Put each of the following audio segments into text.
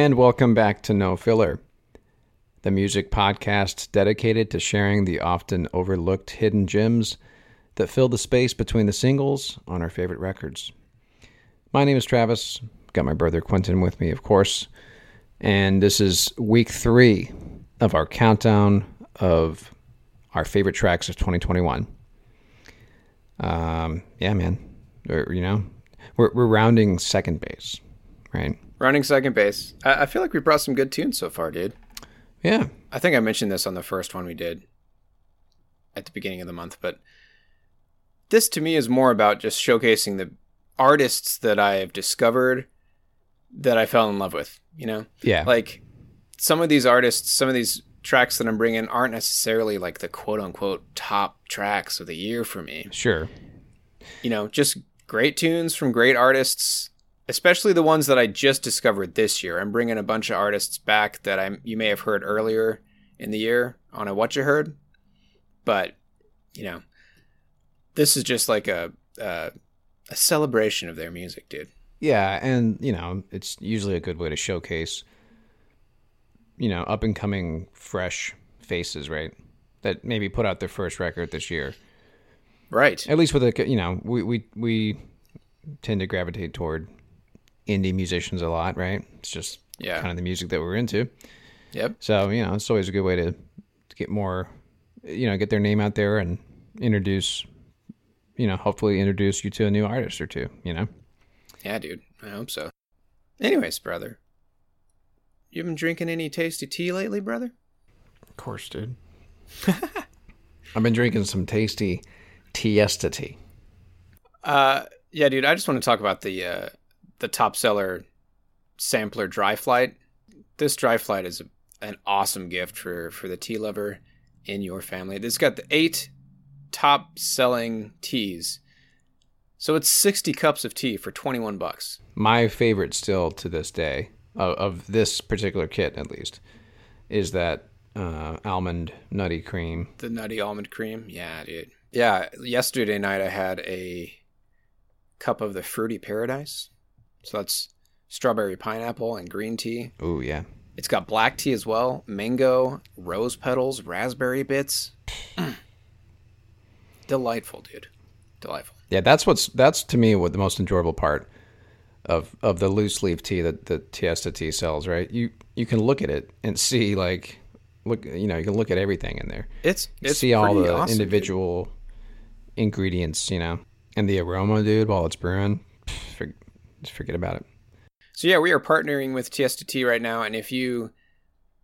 And welcome back to No Filler, the music podcast dedicated to sharing the often overlooked hidden gems that fill the space between the singles on our favorite records. My name is Travis. Got my brother Quentin with me, of course. And this is week three of our countdown of our favorite tracks of 2021. Um, yeah, man. Or, you know, we're, we're rounding second base, right? Running second base. I, I feel like we brought some good tunes so far, dude. Yeah. I think I mentioned this on the first one we did at the beginning of the month, but this to me is more about just showcasing the artists that I have discovered that I fell in love with, you know? Yeah. Like some of these artists, some of these tracks that I'm bringing aren't necessarily like the quote unquote top tracks of the year for me. Sure. You know, just great tunes from great artists especially the ones that I just discovered this year. I'm bringing a bunch of artists back that I you may have heard earlier in the year on a what you heard, but you know, this is just like a a, a celebration of their music, dude. Yeah, and you know, it's usually a good way to showcase you know, up and coming fresh faces, right? That maybe put out their first record this year. Right. At least with a you know, we we we tend to gravitate toward indie musicians a lot, right? It's just Yeah. kind of the music that we're into. Yep. So, you know, it's always a good way to, to get more, you know, get their name out there and introduce, you know, hopefully introduce you to a new artist or two, you know? Yeah, dude. I hope so. Anyways, brother. You been drinking any tasty tea lately, brother? Of course, dude. I've been drinking some tasty Tiesta tea. Uh, yeah, dude. I just want to talk about the uh, the top seller sampler dry flight. This dry flight is a, an awesome gift for for the tea lover in your family. It's got the eight top selling teas, so it's sixty cups of tea for twenty one bucks. My favorite still to this day, of, of this particular kit at least, is that uh, almond nutty cream. The nutty almond cream, yeah, dude. Yeah, yesterday night I had a cup of the fruity paradise. So that's strawberry pineapple and green tea. Oh, yeah. It's got black tea as well, mango, rose petals, raspberry bits. Delightful, dude. Delightful. Yeah, that's what's that's to me what the most enjoyable part of of the loose leaf tea that the Tiesta tea sells, right? You you can look at it and see like look you know, you can look at everything in there. It's it's see all the awesome, dude. individual ingredients, you know. And the aroma, dude, while it's brewing, just forget about it. So yeah, we are partnering with Tea right now, and if you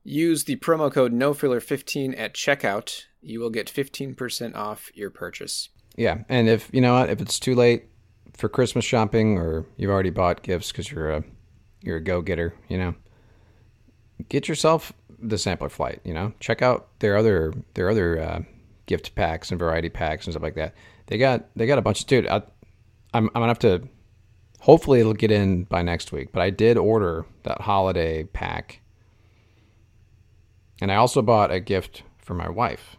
use the promo code NoFiller15 at checkout, you will get 15% off your purchase. Yeah, and if you know what, if it's too late for Christmas shopping or you've already bought gifts because you're a you're a go getter, you know, get yourself the sampler flight. You know, check out their other their other uh, gift packs and variety packs and stuff like that. They got they got a bunch. of Dude, I, I'm I'm gonna have to. Hopefully, it'll get in by next week. But I did order that holiday pack, and I also bought a gift for my wife.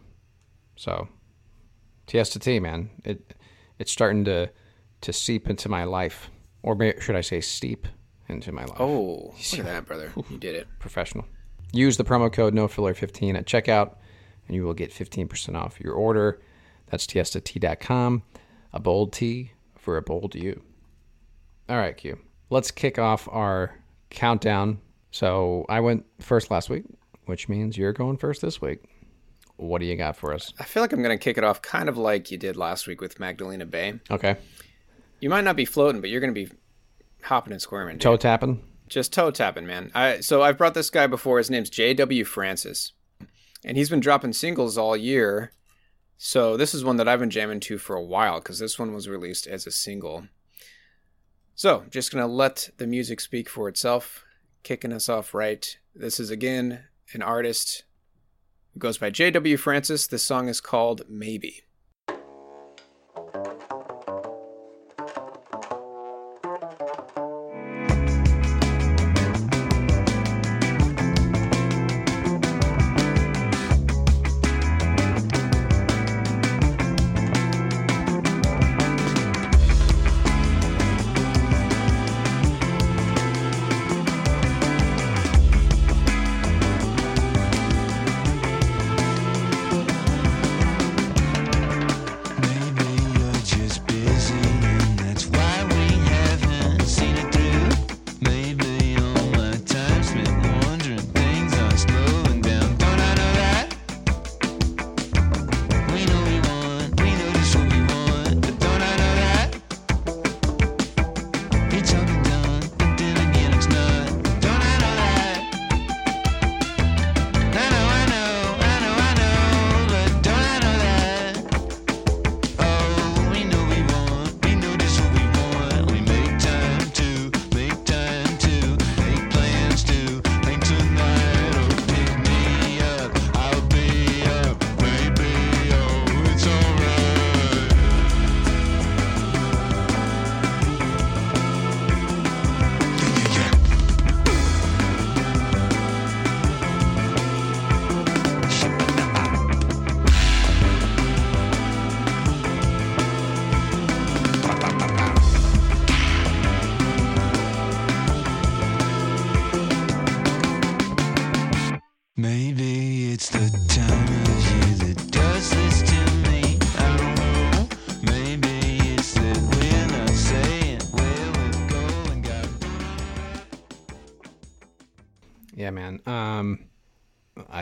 So Tiesta tea, man. It it's starting to to seep into my life, or may, should I say, steep into my life. Oh, look at that, brother. You did it. professional. Use the promo code NoFiller15 at checkout, and you will get 15% off your order. That's tiestatea.com. A bold tea for a bold you. All right, Q. Let's kick off our countdown. So I went first last week, which means you're going first this week. What do you got for us? I feel like I'm going to kick it off kind of like you did last week with Magdalena Bay. Okay. You might not be floating, but you're going to be hopping and squirming. dude. Toe tapping. Just toe tapping, man. I so I've brought this guy before. His name's J.W. Francis, and he's been dropping singles all year. So this is one that I've been jamming to for a while because this one was released as a single. So just gonna let the music speak for itself. Kicking us off right. This is again an artist who goes by J.W. Francis. This song is called Maybe.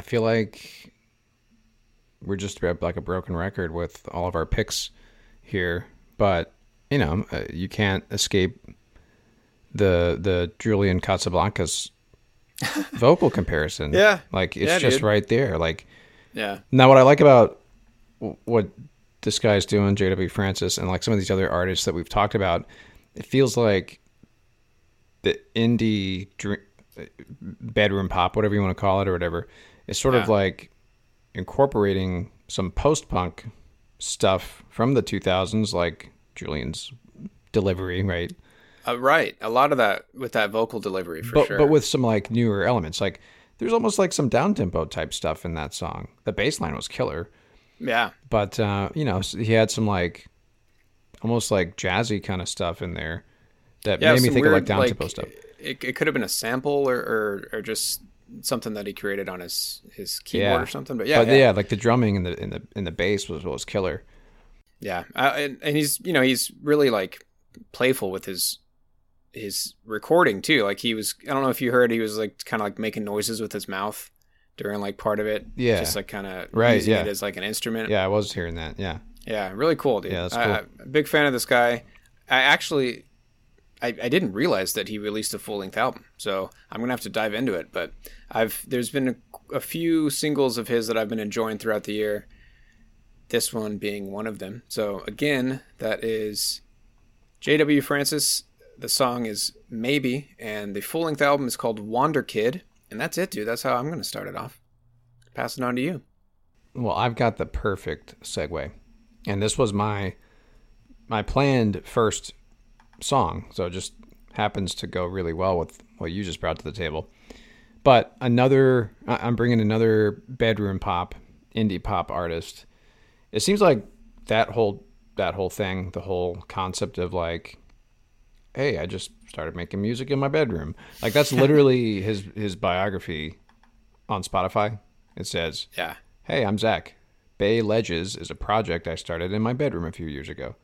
Feel like we're just like a broken record with all of our picks here, but you know, uh, you can't escape the the Julian Casablancas vocal comparison. Yeah, like it's yeah, just dude. right there. Like, Yeah. now what I like about what this guy's doing, J.W. Francis, and like some of these other artists that we've talked about, it feels like the indie dr- bedroom pop, whatever you want to call it, or whatever, is sort of like incorporating some post punk stuff from the 2000s, like Julian's delivery, right? Uh, right. A lot of that with that vocal delivery for but sure. but with some like newer elements, like there's almost like some down tempo type stuff in that song. The bass line was killer, yeah. but uh, you know he had some like almost like jazzy kind of stuff in there that Yeah. made me think of like weird, down tempo stuff. It, it could have been a sample or, or, or just something that he created on his, his keyboard Yeah. or something. But yeah, but yeah. yeah. like the drumming in the in the in the bass was was killer. Yeah, uh, and, and he's you know he's really like playful with his his recording too. Like he was, I don't know if you heard, he was like kind of like making noises with his mouth during like part of it. Yeah. just like kind of Right, using yeah. it as like an instrument. Yeah, I was hearing that. Yeah, Yeah, really cool, dude. Yeah, that's cool. A big fan of this guy. I actually, I, I didn't realize that he released a full length album, so I'm gonna have to dive into it. But I've there's been a, a few singles of his that I've been enjoying throughout the year. This one being one of them. So again, that is J.W. Francis. The song is Maybe, and the full length album is called Wander Kid. And that's it, dude. That's how I'm gonna start it off. Pass it on to you. Well, I've got the perfect segue, and this was my my planned first song, so it just happens to go really well with what you just brought to the table. But another, I'm bringing another bedroom pop, indie pop artist. It seems like that whole that whole thing, the whole concept of like, hey, I just started making music in my bedroom. Like that's literally his his biography on Spotify. It says, Yeah. Hey, I'm Zach. Bay Ledges is a project I started in my bedroom a few years ago.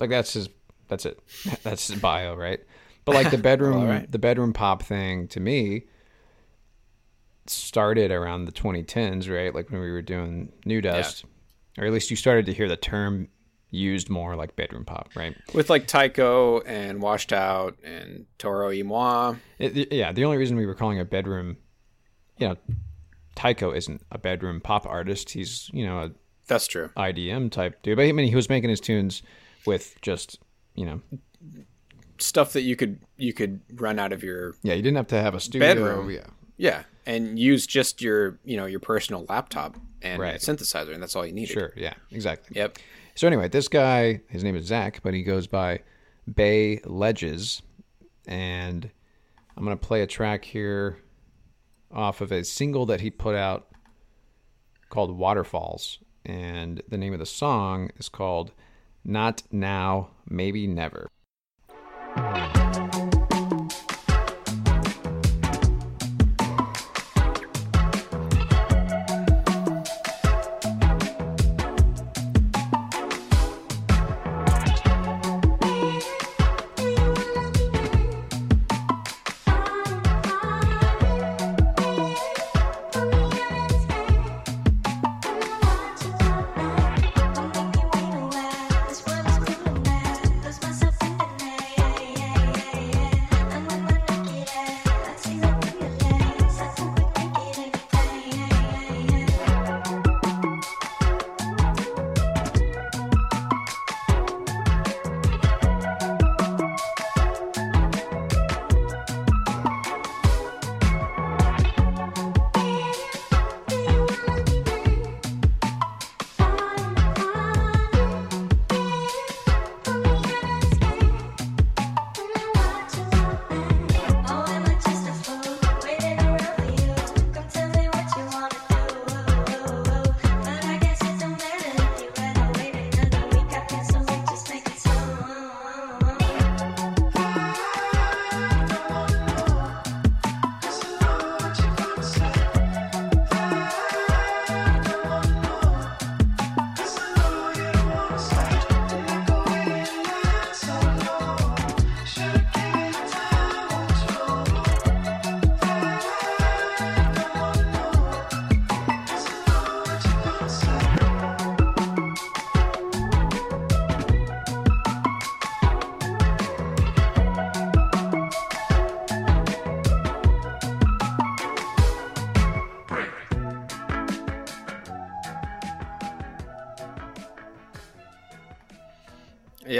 Like that's his that's it. That's his bio, right? But like the bedroom right. the bedroom pop thing to me started around the 2010s, right? Like when we were doing New Dust. Or at least you started to hear the term used more like bedroom pop, right? With like Tycho and Washed Out and Toro y Moi. It, yeah, the only reason we were calling it bedroom, you know, Tycho isn't a bedroom pop artist. He's you know a That's true. IDM type dude. But I mean, he was making his tunes with just you know, Stuff that you could you could run out of your yeah, you didn't have to have a studio. Bedroom. Yeah, yeah and use just your you know your personal laptop and Right. synthesizer and that's all you needed. sure, yeah, exactly. Yep. So anyway, this guy, his name is Zach, but he goes by Bay Ledges, and I'm gonna play a track here off of a single that he put out called Waterfalls, and the name of the song is called Not Now, Maybe Never.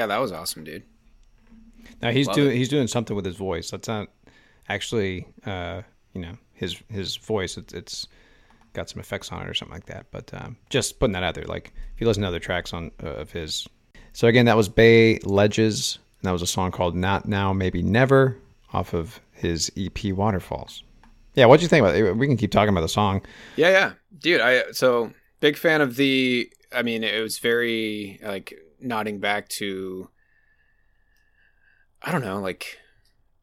Yeah, that was awesome, dude. Now he's Love doing it. he's doing something with his voice. That's not actually uh, you know his his voice. It's, it's got some effects on it or something like that. But um, just putting that out there. Like if you listen to other tracks on uh, of his. So again, that was Bay Ledges, and that was a song called "Not Now, Maybe Never" off of his EP Waterfalls. Yeah, what'd you think about it? We can keep talking about the song. Yeah, yeah, dude. I so big fan of the. I mean, it was very like nodding back to. I don't know, like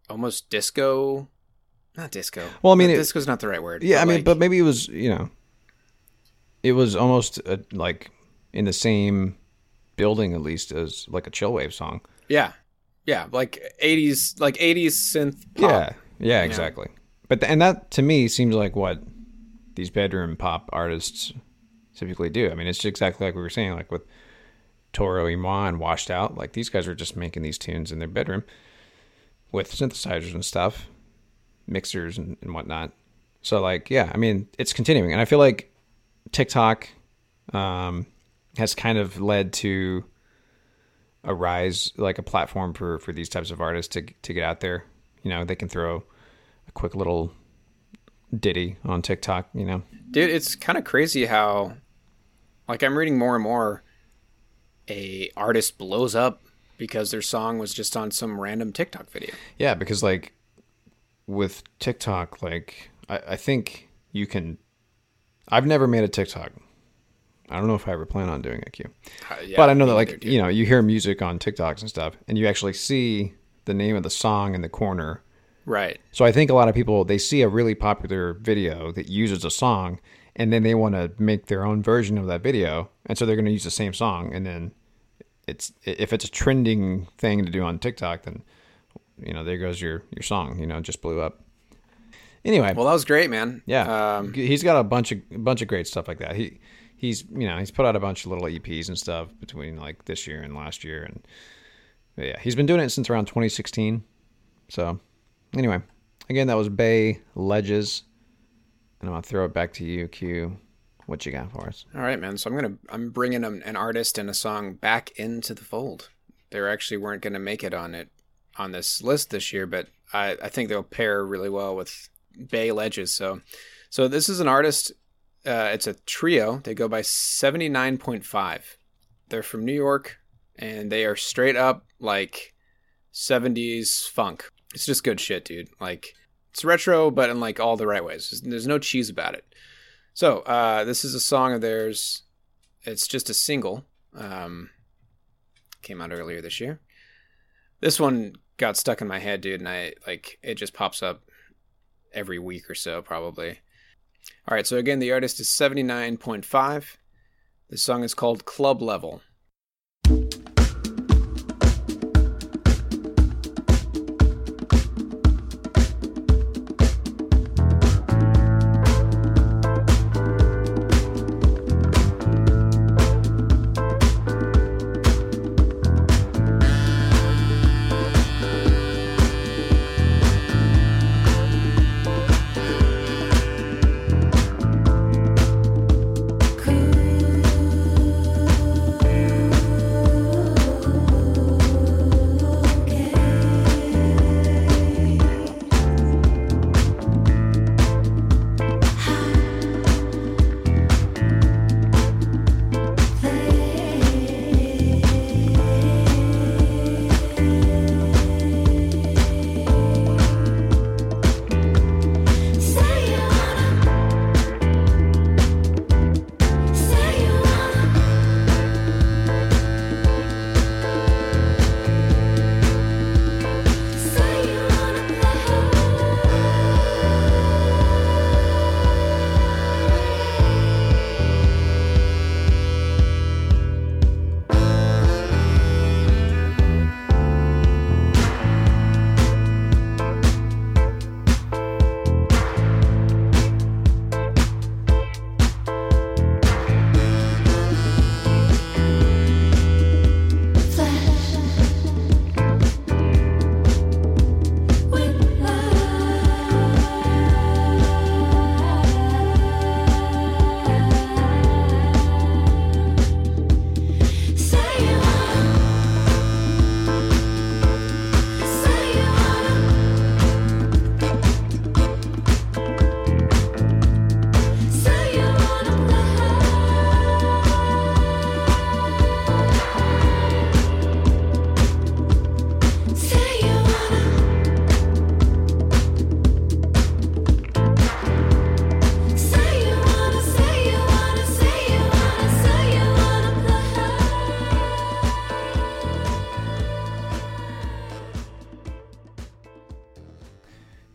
almost disco, not disco. Well, I mean, it- disco's not the right word. Yeah, I mean, like- but maybe it was you know, it was almost uh like in the same building at least as like a chillwave song. yeah, yeah, like eighties, like eighties synth. Pop. Yeah, yeah, exactly. But th- and that to me seems like what these bedroom pop artists typically do. I mean, it's exactly like we were saying, like with Toro y and Washed Out. Like these guys are just making these tunes in their bedroom with synthesizers and stuff, mixers and, and whatnot. So like, yeah, I mean, it's continuing, and I feel like TikTok um, has kind of led to a rise, like a platform for for these types of artists to to get out there. You know, they can throw a quick little ditty on TikTok. You know, dude it's kind of crazy how like i'm reading more and more a artist blows up because their song was just on some random tiktok video yeah, because like with TikTok, like I, I think you can. I've never made a TikTok. I don't know if I ever plan on doing it, Q. Uh, yeah, but I know that like you know you hear music on TikToks and stuff, and you actually see the name of the song in the corner. right So I think a lot of people they see a really popular video that uses a song, and then they want to make their own version of that video, and so they're going to use the same song, and then it's if it's a trending thing to do on TikTok, then you know there goes your your song. You know, just blew up. Anyway, well that was great man yeah, um, he's got a bunch of a bunch of great stuff like that. He he's you know he's put out a bunch of little EPs and stuff between like this year and last year, and yeah, he's been doing it since around 2016. So anyway, again, that was Bay Ledges, and I'm gonna throw it back to you, Q. What you got for us? All right, man. So I'm gonna I'm bringing an, an artist and a song back into the fold. They actually weren't gonna make it on it on this list this year, but I, I think they'll pair really well with Bay Ledges. So, so this is an artist. Uh, it's a trio. They go by 79.5. They're from New York, and they are straight up like 70s funk. It's just good shit, dude. Like it's retro, but in like all the right ways. There's no cheese about it. So uh, this is a song of theirs. It's just a single. Um, came out earlier this year. This one got stuck in my head, dude, and I like it just pops up every week or so, probably. All right, so again, the artist is 79.5. The song is called Club Level.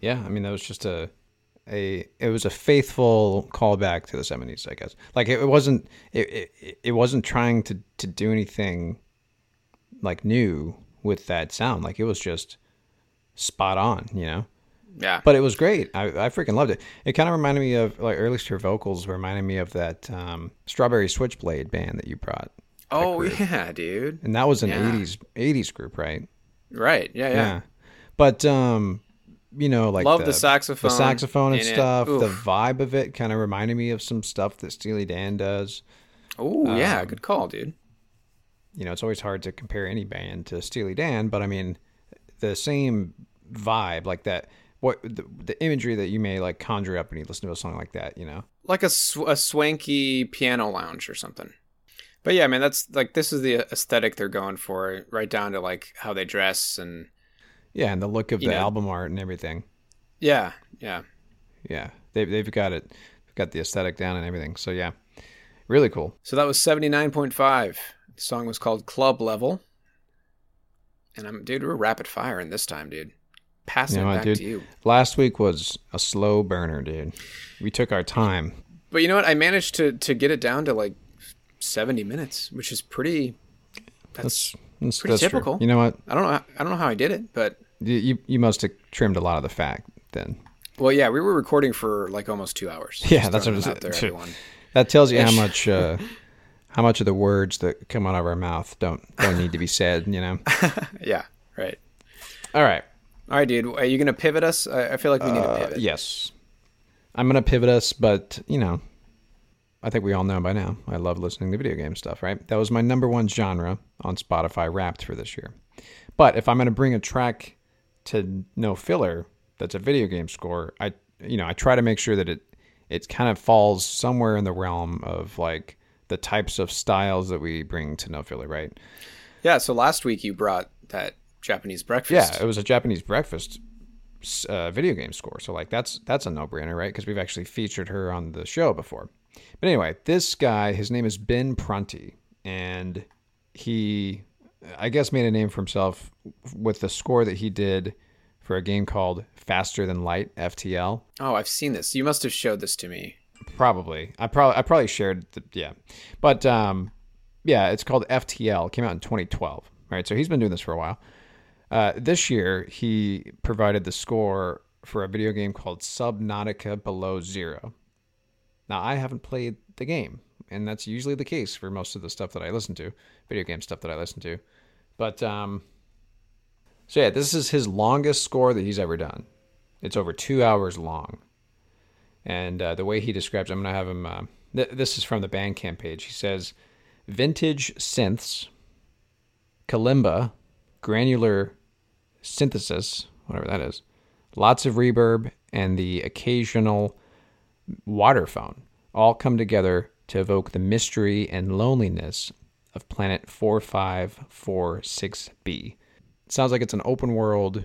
Yeah, I mean that was just a a it was a faithful callback to the 70s, I guess. Like it, it wasn't it, it it wasn't trying to to do anything like new with that sound. Like it was just spot on, you know. Yeah. But it was great. I, I freaking loved it. It kind of reminded me of like earliest her vocals reminded me of that um, Strawberry Switchblade band that you brought. Oh yeah, dude. And that was an Yeah. 80s 80s group, right? Right. Yeah, yeah. But um you know like Love the saxophone the saxophone and stuff. The vibe of it kind of reminded me of some stuff that Steely Dan does. Oh yeah, Um, good call, dude. You know, it's always hard to compare any band to Steely Dan, but I mean the same vibe like that what the, the imagery that you may like conjure up when you listen to a song like that, you know. Like a, sw- a swanky piano lounge or something. But yeah, man, that's like this is the aesthetic they're going for, right down to like how they dress and Yeah, and the look of You the know. album art and everything. yeah, yeah. Yeah. They've they've got it they've got the aesthetic down and everything. So yeah. Really cool. So that was seventy nine point five. The song was called Club Level. And I'm dude, we're rapid fire firing this time, dude. Passing You know it back dude? to you. Last week was a slow burner, dude. We took our time. But you know what? I managed to to get it down to like seventy minutes, which is pretty. That's, That's that's, pretty that's true. typical. You know what? I don't know. I don't know how I did it, but You, you must have trimmed a lot of the fat then. well, yeah, we were recording for like almost two hours. Yeah, that's what I'm out there, saying. everyone. that tells you how much uh, how much of the words that come out of our mouth don't don't need to be said. You know. yeah. Right. All right. All right, dude. Are you gonna pivot us? I, I feel like we need to Uh, pivot. yes. I'm gonna pivot us, but you know, I think we all know by now. I love listening to video game stuff, right? That was my number one genre on Spotify Wrapped for this year. But if I'm gonna bring a track to no filler that's a video game score, I you know I try to make sure that it it kind of falls somewhere in the realm of like the types of styles that we bring to no filler, right? Yeah. So last week you brought that Japanese breakfast. Yeah, it was a Japanese breakfast uh, video game score. So like that's that's a no brainer, right? Because we've actually featured her on the show before. But anyway, this guy, his name is Ben Prunty, and he, I guess, made a name for himself with the score that he did for a game called Faster Than Light (FTL). Oh, I've seen this. You must have showed this to me. Probably, I probably I probably shared, the, yeah, but um, yeah, it's called FTL. It came out in 2012, right? So he's been doing this for a while. Uh, this year, he provided the score for a video game called Subnautica Below Zero. Now, I haven't played the game, and that's usually the case for most of the stuff that I listen to, video game stuff that I listen to. But um, so yeah, this is his longest score that he's ever done. It's over two hours long, and uh, the way he describes, I'm gonna have him. Uh, th- this is from the Bandcamp page. He says, "Vintage synths, kalimba, granular synthesis, whatever that is, lots of reverb, and the occasional waterphone all come together to evoke the mystery and loneliness of planet 4546b. It sounds like it's an open world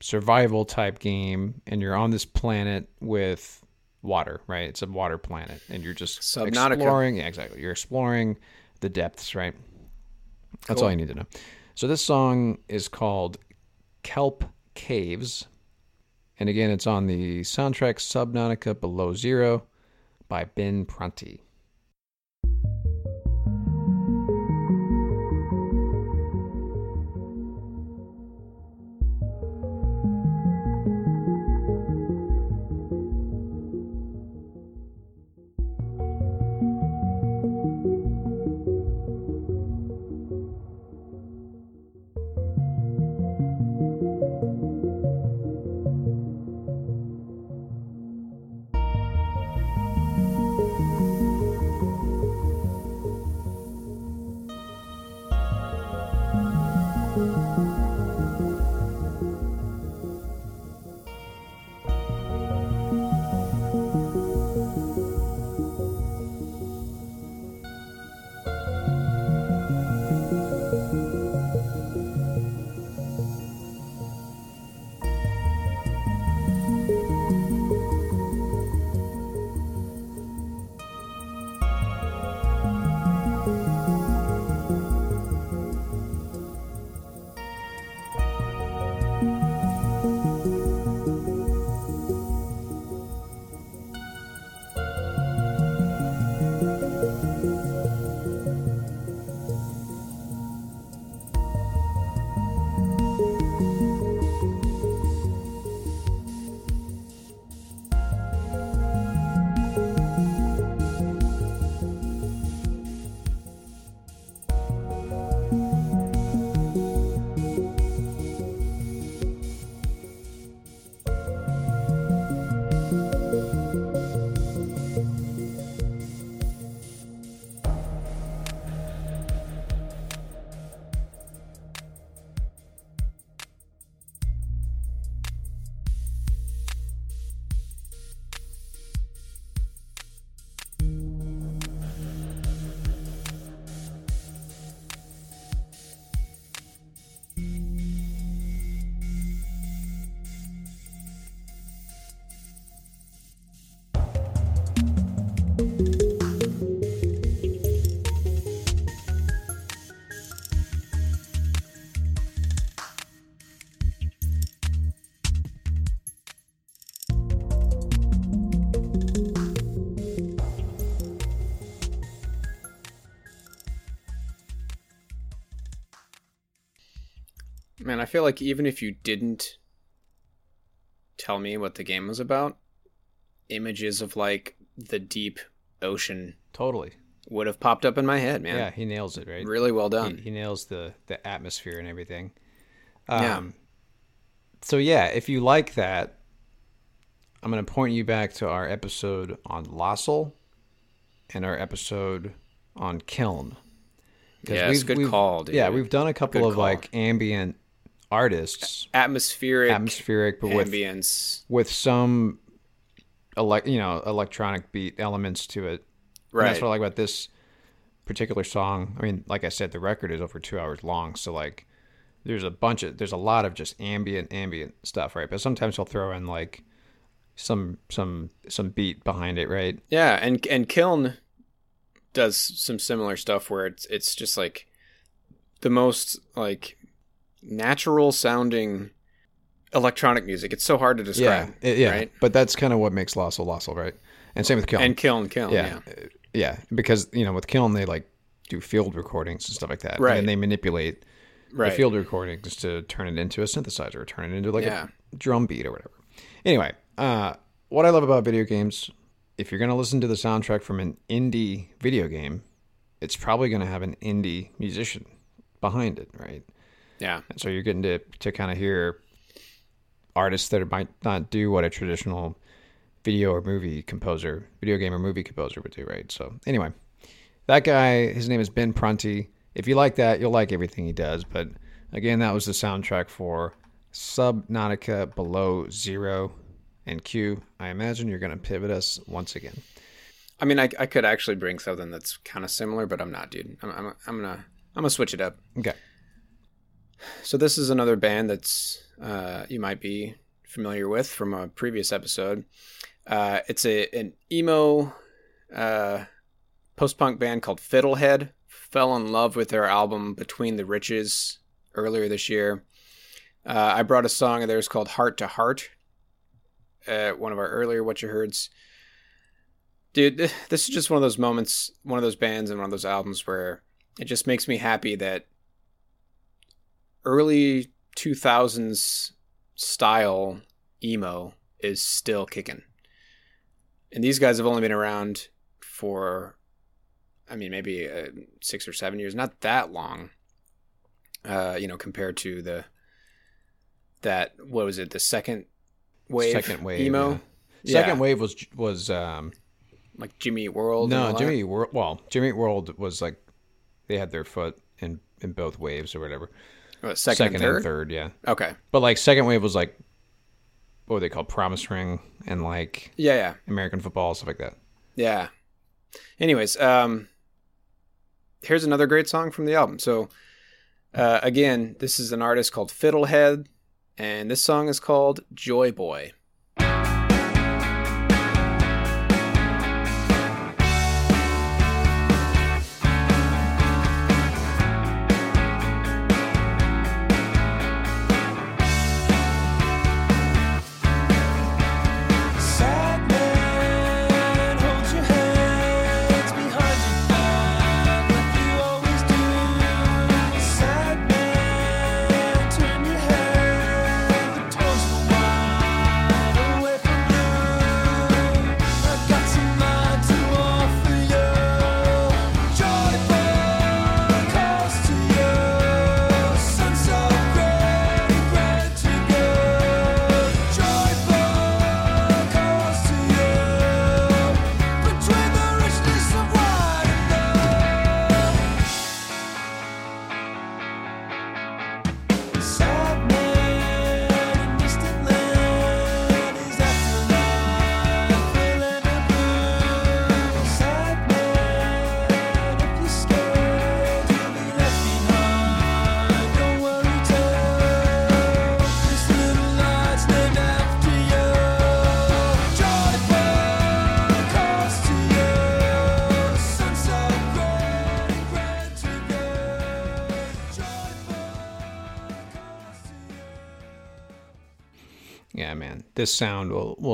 survival type game, and you're on this planet with water, right? It's a water planet, and you're just Subnautica. exploring. Yeah, exactly. You're exploring the depths, right? That's Cool. all you need to know. So this song is called Kelp Caves. And again, it's on the soundtrack Subnautica Below Zero by Ben Prunty. Man, I feel like even if you didn't tell me what the game was about, images of like the deep ocean Totally. would have popped up in my head, man. Yeah, he nails it, right? Really well done. he nails the the atmosphere and everything. Yeah. Um, So yeah, if you like that, I'm going to point you back to our episode on Loscil and our episode on Kiln. Yeah, a good call, dude. Yeah, we've done a couple Good of call. like ambient artists, Atmospheric, atmospheric, but with ambience. with some elect you know electronic beat elements to it. And Right. that's what I like about this particular song. I mean, like I said, the record is over two hours long, so like there's a bunch of there's a lot of just ambient ambient stuff, right? But sometimes he'll throw in like some some some beat behind it, right? Yeah, and and Kiln does some similar stuff where it's it's just like the most like natural sounding electronic music. It's so hard to describe. yeah, yeah. Right? But that's kind of what makes Loscil Loscil, right? And same with Kiln. And Kiln, Kiln. yeah, Yeah. yeah, because you know with Kiln they like do field recordings and stuff like that, Right. And they manipulate Right. the field recordings to turn it into a synthesizer, or turn it into like Yeah. a drum beat or whatever. Anyway, uh, what I love about video games, if you're going to listen to the soundtrack from an indie video game, it's probably going to have an indie musician behind it, right? Yeah. And so you're getting to to kind of hear artists that might not do what a traditional video or movie composer, video game or movie composer would do, right? So anyway, that guy, his name is Ben Prunty. If you like that, you'll like everything he does. But again, that was the soundtrack for Subnautica Below Zero and Q. I imagine you're going to pivot us once again. I mean, I, I could actually bring something that's kind of similar, but I'm not, dude. I'm, I'm, I'm gonna I'm gonna switch it up. Okay. So this is another band that's uh, you might be familiar with from a previous episode. Uh, it's a an emo uh, post punk band called Fiddlehead. Fell in love with their album Between the Richness earlier this year. Uh, I brought a song of theirs called Heart to Heart. Uh, one of our earlier What You Heards. Dude, this is just one of those moments, one of those bands, and one of those albums where it just makes me happy that early 2000s style emo is still kicking. And these guys have only been around for, I mean, maybe uh, six or seven years, not that long, uh, you know, compared to the, that, what was it, the second wave? Second wave, Emo? yeah. Yeah. Second wave was was um, Like Jimmy World? No. Jimmy World. Well, Jimmy World was like they had their foot in in both waves or whatever. What, second, and third? yeah. Okay. But like second wave was like what were they called? Promise Ring and like Yeah, yeah. American football stuff like that. Yeah. Anyways, um, here's another great song from the album. So, uh, again, this is an artist called Fiddlehead, and this song is called Joy Boy.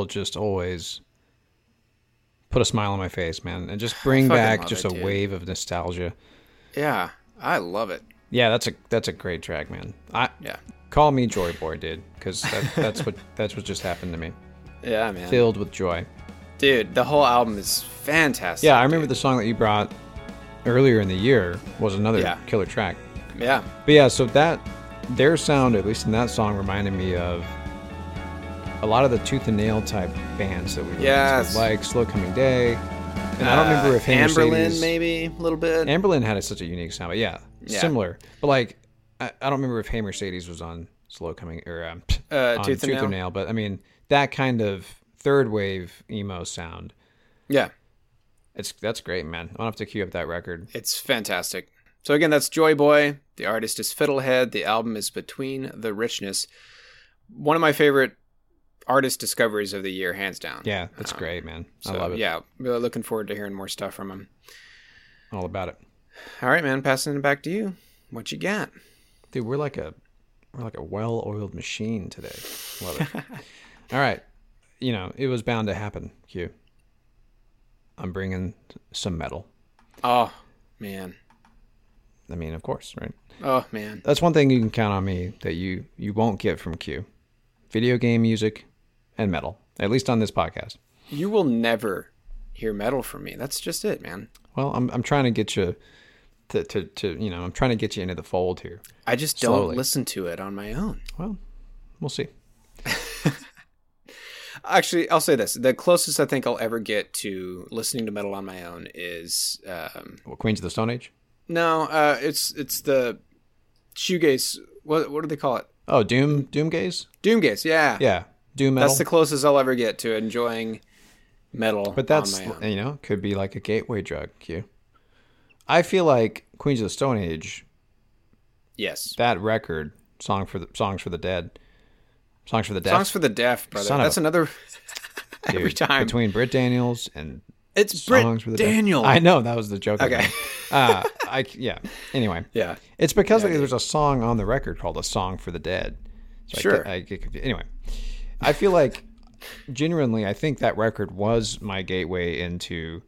Just always put a smile on my face, man, and just bring back just a dude. wave of nostalgia. Yeah, I love it. Yeah, that's a that's a great track, man. I Yeah. call me Joy Boy, dude, because that, that's what that's what just happened to me. Yeah, man. Filled with joy. Dude, the whole album is fantastic. Yeah, I remember dude. the song that you brought earlier in the year was another Yeah. killer track. Yeah. But yeah, so that their sound, at least in that song, reminded me of a lot of the tooth and nail type bands that we Yes. like Slow Coming Day. And I don't remember if Anberlin maybe a little bit. Anberlin had a, such a unique sound, but yeah, Yeah. similar. But like, I, I don't remember if Hey Mercedes was on Slow Coming or um, Uh, Tooth and Nail? Nail. But I mean, that kind of third wave emo sound. yeah, It's that's great, man. I'll have to cue up that record. it's fantastic. So again, that's Joy Boy. The artist is Fiddlehead. The album is Between the Richness. One of my favorite artist discoveries of the year, hands down. Yeah, that's um, great, man. I So, love it. Yeah, really looking forward to hearing more stuff from him. all about it, All right, man. Passing it back to you. What you got? dude. We're like a we're like a well-oiled machine today. Love it. all right, you know it was bound to happen. Q. I'm bringing some metal. Oh man. I mean, of course, right? Oh man. That's one thing you can count on me that you you won't get from Q. Video game music and metal, at least on this podcast. You will never hear metal from me. That's just it, man. Well, I'm I'm trying to get you to to, to you know I'm trying to get you into the fold here. I just don't Slowly. listen to it on my own. Well, we'll see. Actually, I'll say this: the closest I think I'll ever get to listening to metal on my own is um, Well, Queens of the Stone Age. no, uh, it's it's the shoegaze. What what do they call it? Oh, Doom Doomgaze. Doomgaze. Yeah, Yeah, Doom metal. That's the closest I'll ever get to enjoying metal. but that's on my own. you know could be like a gateway drug. Q. I feel like Queens of the Stone Age. yes. That record, song for the songs for the dead, songs for the deaf. Songs for the deaf, brother. Son That's another. dude, every time. between Britt Daniels and It's songs Britt for the deaf. Daniel. I know that was the joke. Okay. uh, I yeah. Anyway, Yeah. It's because like, there's a song on the record called "A Song for the Dead." So I Sure. get- I get. Anyway, I feel like genuinely, I think that record was my gateway into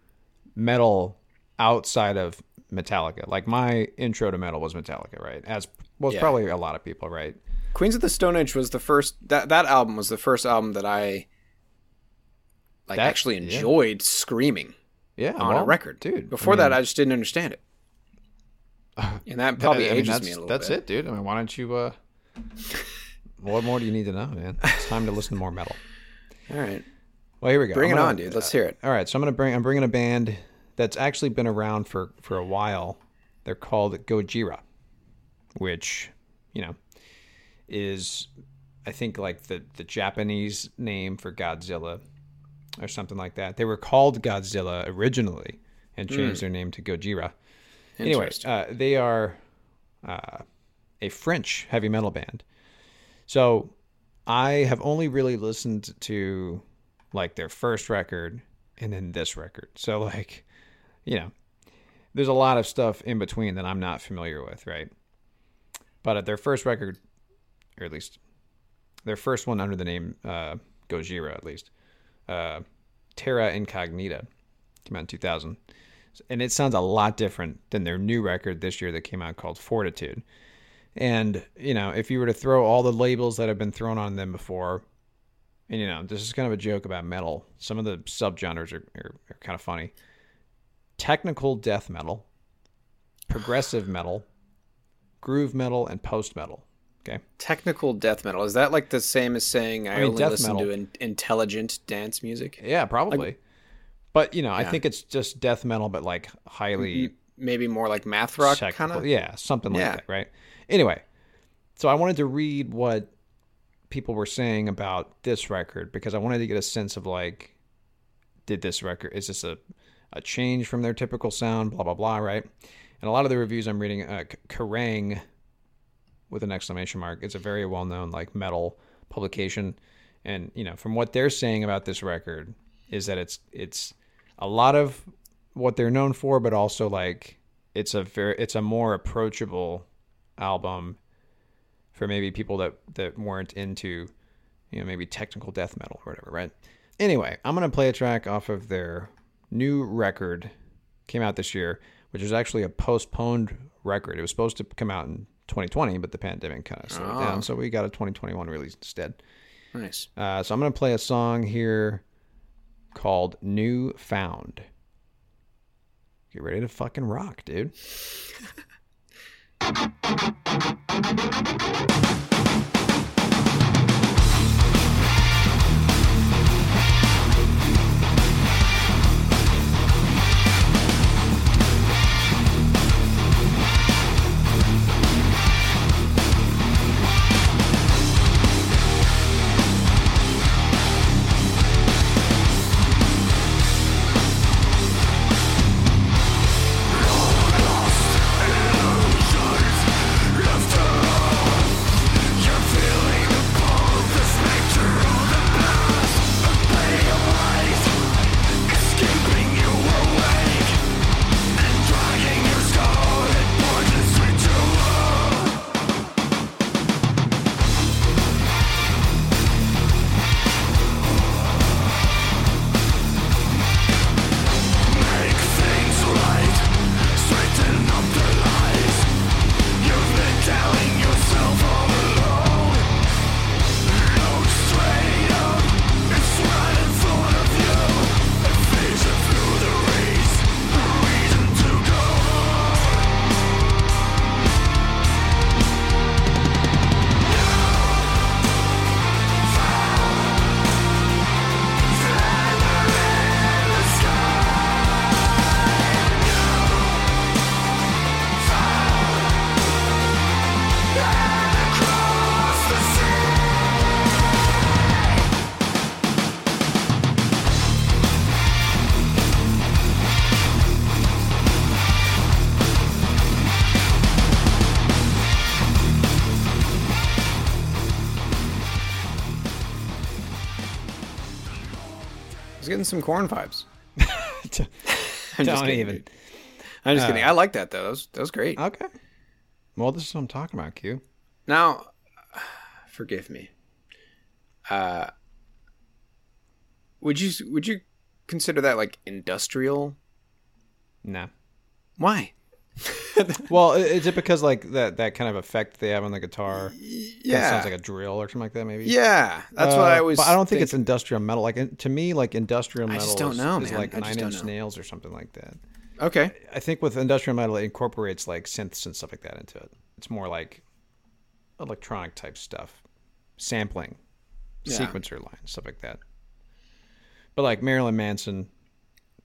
metal outside of Metallica. Like my intro to metal was Metallica, right? As was Yeah. probably a lot of people, right? Queens of the Stone Age was the first that that album was the first album that I like That- actually yeah. enjoyed screaming Yeah, on well, a record. dude. Before I mean, that I just didn't understand it. And that probably I mean, ages that's, me a little That's bit. it, dude. I mean, why don't you? uh What more do you need to know, man? It's time to listen to more metal. All right. Well, here we go. Bring I'm it gonna- on, dude. Let's hear it. All right, so I'm gonna bring I'm bringing a band that's actually been around for for a while. They're called Gojira, which you know is I think like the the Japanese name for Godzilla or something like that. They were called Godzilla originally and changed their name to Gojira. Anyway, Hmm. Uh, they are uh, a French heavy metal band. So I have only really listened to like their first record and then this record. So like, you know, there's a lot of stuff in between that I'm not familiar with, right? But at their first record, or at least their first one under the name uh, Gojira, at least, uh, Terra Incognita, came out in 2000. And it sounds a lot different than their new record this year that came out called Fortitude. And, you know, if you were to throw all the labels that have been thrown on them before, and, you know, this is kind of a joke about metal, some of the subgenres are, are, are kind of funny. Technical death metal, progressive metal, groove metal, and post metal. Okay. Technical death metal. Is that like the same as saying I, mean, only listen metal- to in- intelligent dance music? Yeah, probably. but, you know, I think it's just death metal, but like highly Maybe more like math rock kind of. Yeah, something like Yeah. that, right? Anyway, so I wanted to read what people were saying about this record because I wanted to get a sense of like, did this record is this a a change from their typical sound? Blah blah blah, right? And a lot of the reviews I'm reading, uh, Kerrang, with an exclamation mark, it's a very well known like metal publication, and you know from what they're saying about this record is that it's it's a lot of what they're known for, but also like it's a very it's a more approachable album for maybe people that that weren't into you know maybe technical death metal or whatever, right? Anyway, I'm gonna play a track off of their new record came out this year, which is actually a postponed record. It was supposed to come out in 2020, but the pandemic kind of slowed it down, so we got a 2021 release instead. Nice. Uh, so I'm gonna play a song here called New Found. Get ready to fucking rock, dude. thank you some Korn vibes. I'm just Don't kidding, even. dude. I'm just Uh, kidding. I like that though. That was, that was great. Okay. Well, this is what I'm talking about, Q. Now, forgive me. Uh, would you would you consider that like industrial? Nah. Why? Well, is it because like that that kind of effect they have on the guitar? Yeah, sounds like a drill or something like that. Maybe. yeah. That's what I Uh, was. But I don't think it's industrial metal. Like to me, like industrial I metal just don't is, know, is man. like I Nine Inch know. Nails or something like that. okay. I think with industrial metal, it incorporates like synths and stuff like that into it. It's more like electronic type stuff, sampling, Yeah. sequencer lines, stuff like that. But like Marilyn Manson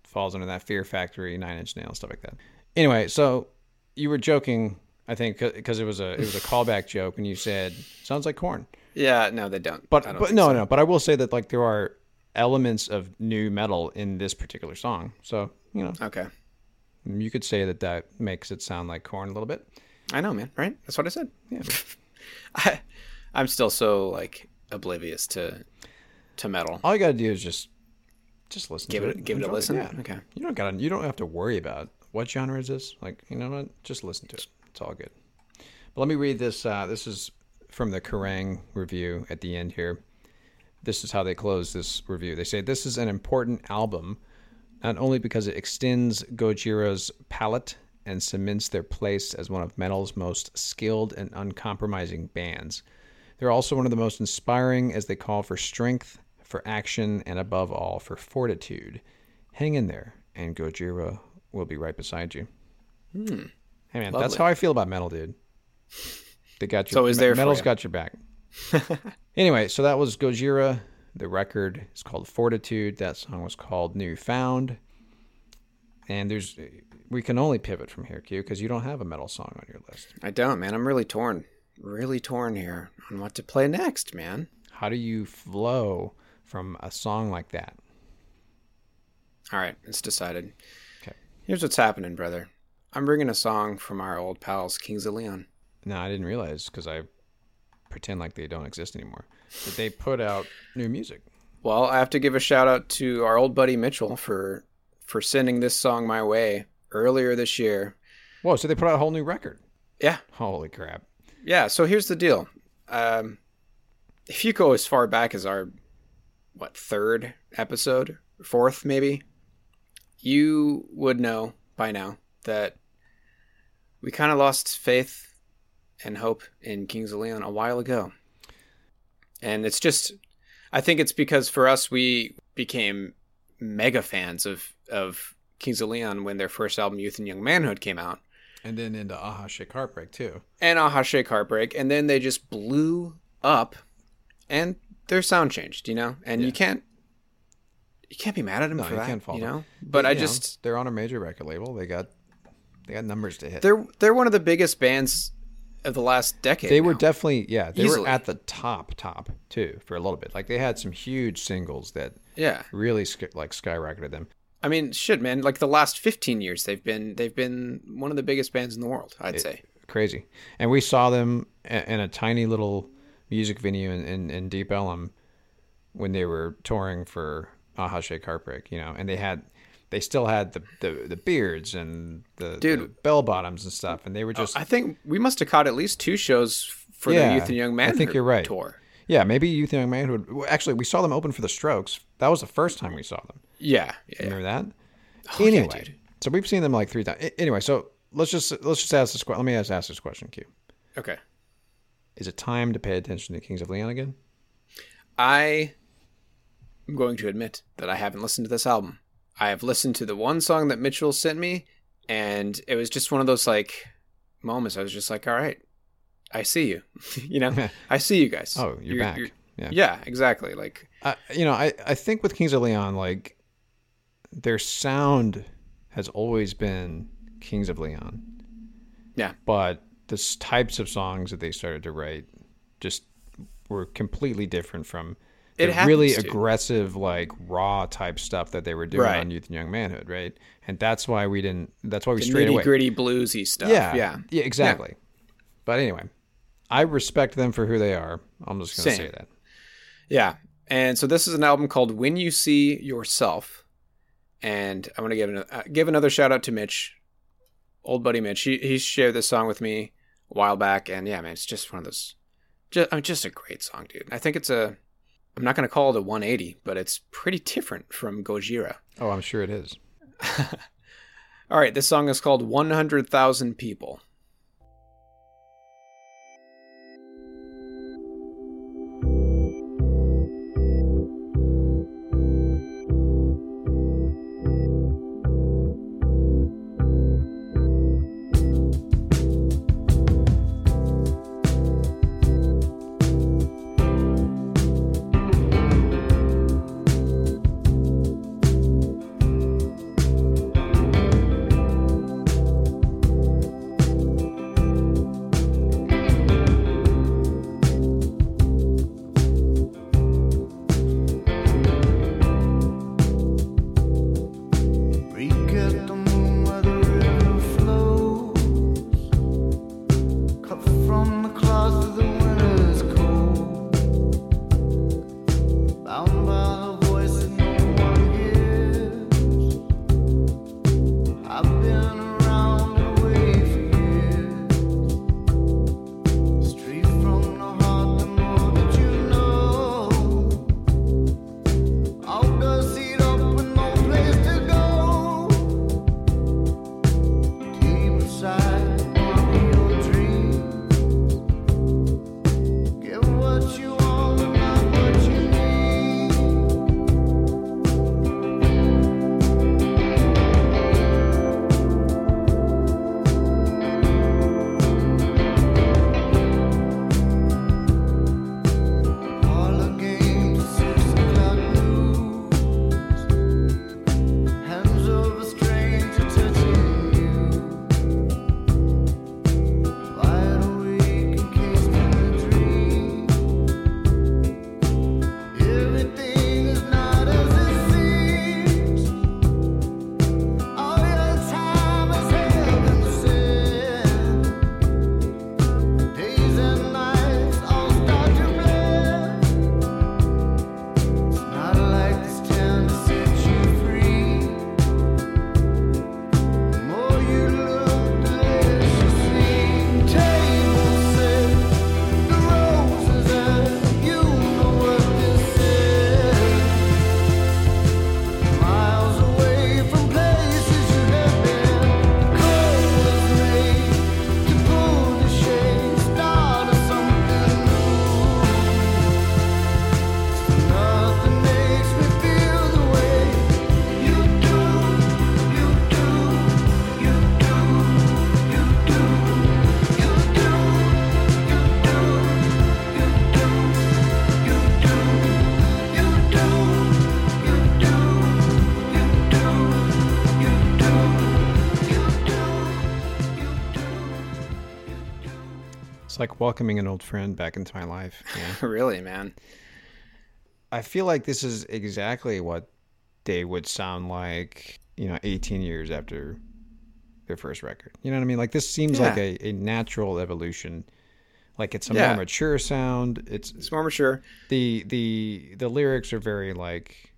falls under that Fear Factory, Nine Inch Nails, stuff like that. Anyway, so you were joking, I think, because it was a it was a callback joke, and you said sounds like Korn. Yeah. No, they don't. But don't but no so. no. But I will say that like there are elements of nu metal in this particular song. So you know Okay. you could say that that makes it sound like Korn a little bit. I know, man. Right? That's what I said. Yeah. I, I'm still so like oblivious to to metal. All you gotta do is just just listen. Give to it- it, give it a listen? Yeah. Okay. You don't gotta. You don't have to worry about what genre is this. Like you know what? Just listen to it. It's all good. But let me read this. Uh, this is from the Kerrang review at the end here. This is how they close this review. They say this is an important album, not only because it extends Gojira's palette and cements their place as one of metal's most skilled and uncompromising bands. They're also one of the most inspiring as they call for strength, for action, and above all, for fortitude. Hang in there, and Gojira will be right beside you. Hmm. Hey man, that's how I feel about metal, dude. They got you. So is there metal's you. got your back. anyway, so that was Gojira. The record is called Fortitude. That song was called New Found. And there's, we can only pivot from here, Q, because you don't have a metal song on your list. I don't, man. I'm really torn. Really torn here on what to play next, man. How do you flow from a song like that? All right, it's decided. Here's what's happening, brother. I'm bringing a song from our old pals, Kings of Leon. No, I didn't realize because I pretend like they don't exist anymore. That they put out new music. Well, I have to give a shout out to our old buddy Mitchell for for sending this song my way earlier this year. Whoa! So they put out a whole new record. Yeah, Holy crap! yeah. So here's the deal. Um, if you go as far back as our what third episode, fourth maybe, you would know by now that we kind of lost faith and hope in Kings of Leon a while ago. And it's just, I think it's because for us, we became mega fans of of Kings of Leon when their first album Youth and Young Manhood came out, And then into Aha Shake Heartbreak too. and Aha Shake Heartbreak, and then they just blew up, and their sound changed, you know, and you can't you can't be mad at them No, for you that, can't fault you them. know. But I You know, just they're on a major record label. They got they got numbers to hit. they're they're one of the biggest bands of the last decade. they were definitely yeah they Easily. were at the top top too for a little bit. Like they had some huge singles that yeah. really sk- like skyrocketed them. I mean, shit, man. Like the last fifteen years, they've been they've been one of the biggest bands in the world. I'd say. crazy. And we saw them in a tiny little music venue in, in, in Deep Ellum when they were touring for Aha Shake Heartbreak, you know, and they had they still had the, the, the beards and the, Dude. the bell bottoms and stuff, and they were just I think we must have caught at least two shows for Yeah, the Youth and Young I think you're right. Tour. yeah maybe Youth and Young Manhood. Actually, we saw them open for the Strokes. That was the first time we saw them. Yeah, yeah. yeah. Remember that? Oh, anyway, dude. so we've seen them like three times. Anyway, so let's just let's just ask this. que- Let me ask, ask this question, Q. Okay. Is it time to pay attention to Kings of Leon again? I am going to admit that I haven't listened to this album. I have listened to the one song that Mitchell sent me, and it was just one of those like moments. I was just like, "All right, I see you." you know, I see you guys. Oh, you're, back. yeah. yeah, exactly. Like, I, you know, I, I think with Kings of Leon, like their sound has always been Kings of Leon, yeah, but the types of songs that they started to write just were completely different from It really to. aggressive, like raw type stuff that they were doing Right. on Youth and Young Manhood, right? And that's why we didn't. That's why we the straight away. gritty bluesy stuff. Yeah, yeah, yeah, exactly. But anyway, I respect them for who they are. I'm just gonna Same. say that. Yeah. And so this is an album called When You See Yourself. And I'm going to give, an, uh, give another shout out to Mitch, old buddy Mitch. He, he shared this song with me a while back. And yeah, man, it's just one of those, just, I mean, just a great song, dude. I think it's a, I'm not going to call it a 180, but it's pretty different from Gojira. Oh, I'm sure it is. All right, this song is called 100,000 People. Like welcoming an old friend back into my life. Yeah. really, man. I feel like this is exactly what they would sound like, you know, 18 years after their first record. You know what I mean? Like this seems like a, a natural evolution. Like it's a Yeah. more mature sound. It's It's more mature. the the the lyrics are very like,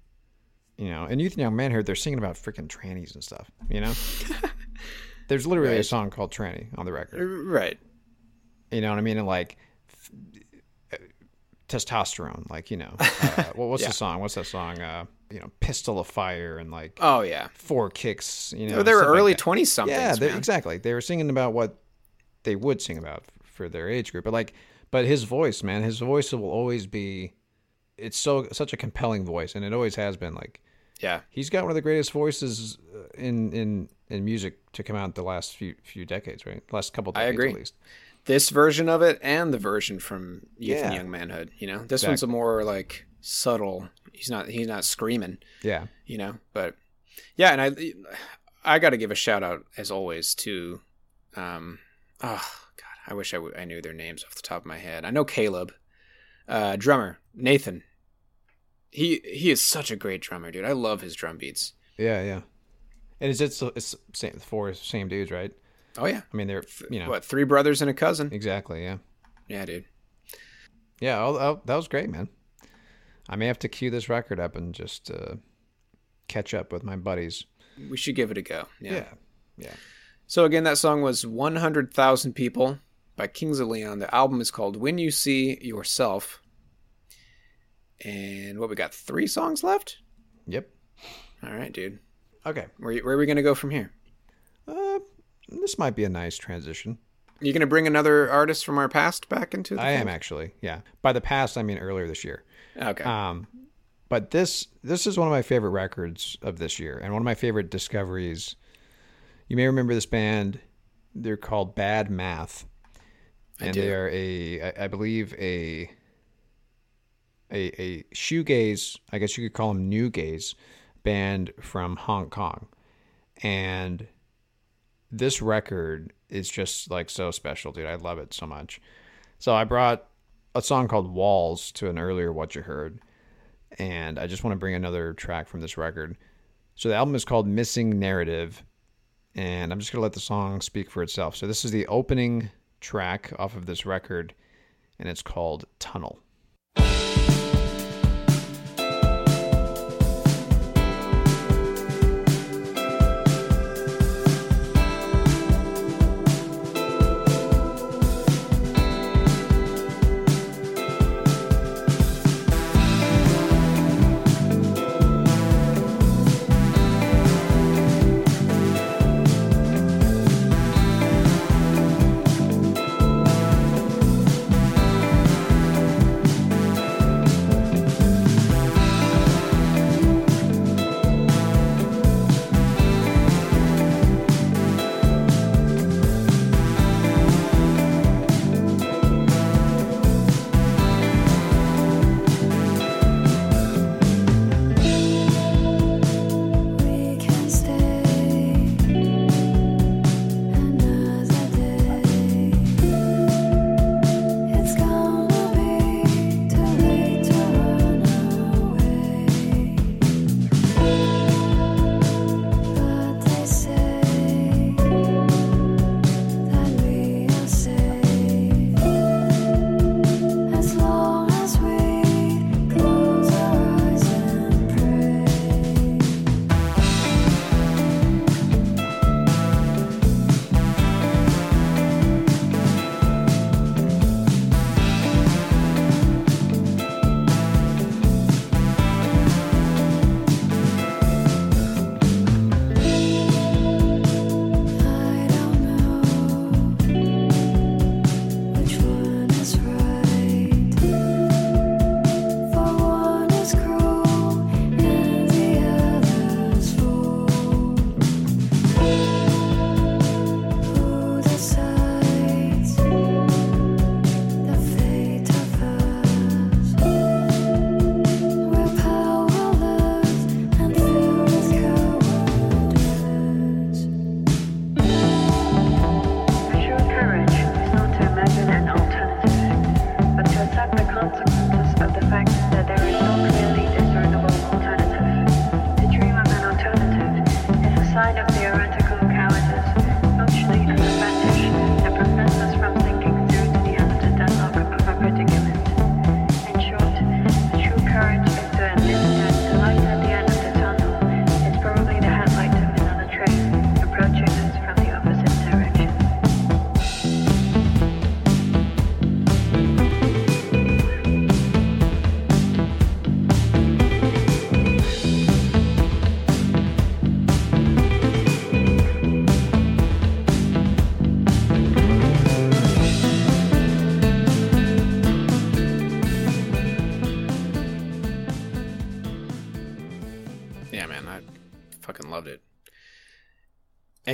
you know, and Youth and Young Manhood they're singing about freaking trannies and stuff. You know, there's literally a song called "Tranny" on the record. Uh, right. You know what I mean? And like f- testosterone, like you know, uh, what, what's Yeah. the song? What's that song? Uh, you know, "Pistol of Fire" and like Oh yeah. four kicks. You know, they were early that. twenty somethings. Yeah, they- exactly. They were singing about what they would sing about for their age group. But like, but his voice, man, his voice will always be. It's so such a compelling voice, and it always has been. Like, Yeah. he's got one of the greatest voices uh, in in in music to come out the last few few decades, right? Last couple I decades agree. at least. This version of it and the version from Youth and Young Manhood. You know, this one's a more like subtle. He's not. He's not screaming. Yeah, you know but yeah and i i got to give a shout out as always to um oh god i wish I, w- I knew their names off the top of my head i know caleb uh drummer nathan he he is such a great drummer dude i love his drum beats yeah, yeah. And it's it's it's same four same dudes, right? Oh yeah I mean, they're you know what three brothers and a cousin exactly, yeah. yeah dude Yeah, oh, oh, that was great, man. I may have to cue this record up and just uh, catch up with my buddies. we should give it a go yeah, Yeah, yeah. so again that song was 100000 people by kings of leon the album is called when you see yourself and what we got three songs left Yep. all right dude Okay. Where, where are we going to go from here? Uh, this might be a nice transition. You going to bring another artist from our past back into the I am actually, yeah. By the past, I mean earlier this year. Okay. Um, but this this is one of my favorite records of this year, and one of my favorite discoveries. You may remember this band. They're called Bad Math, and they are a, I believe a, a a shoegaze. I guess you could call them new gaze band from Hong Kong, and this record is just like so special, dude. I love it so much. So I brought a song called Walls to an earlier What You Heard, and I just want to bring another track from this record. So the album is called Missing Narrative, and I'm just going to let the song speak for itself. So this is the opening track off of this record, and it's called Tunnel.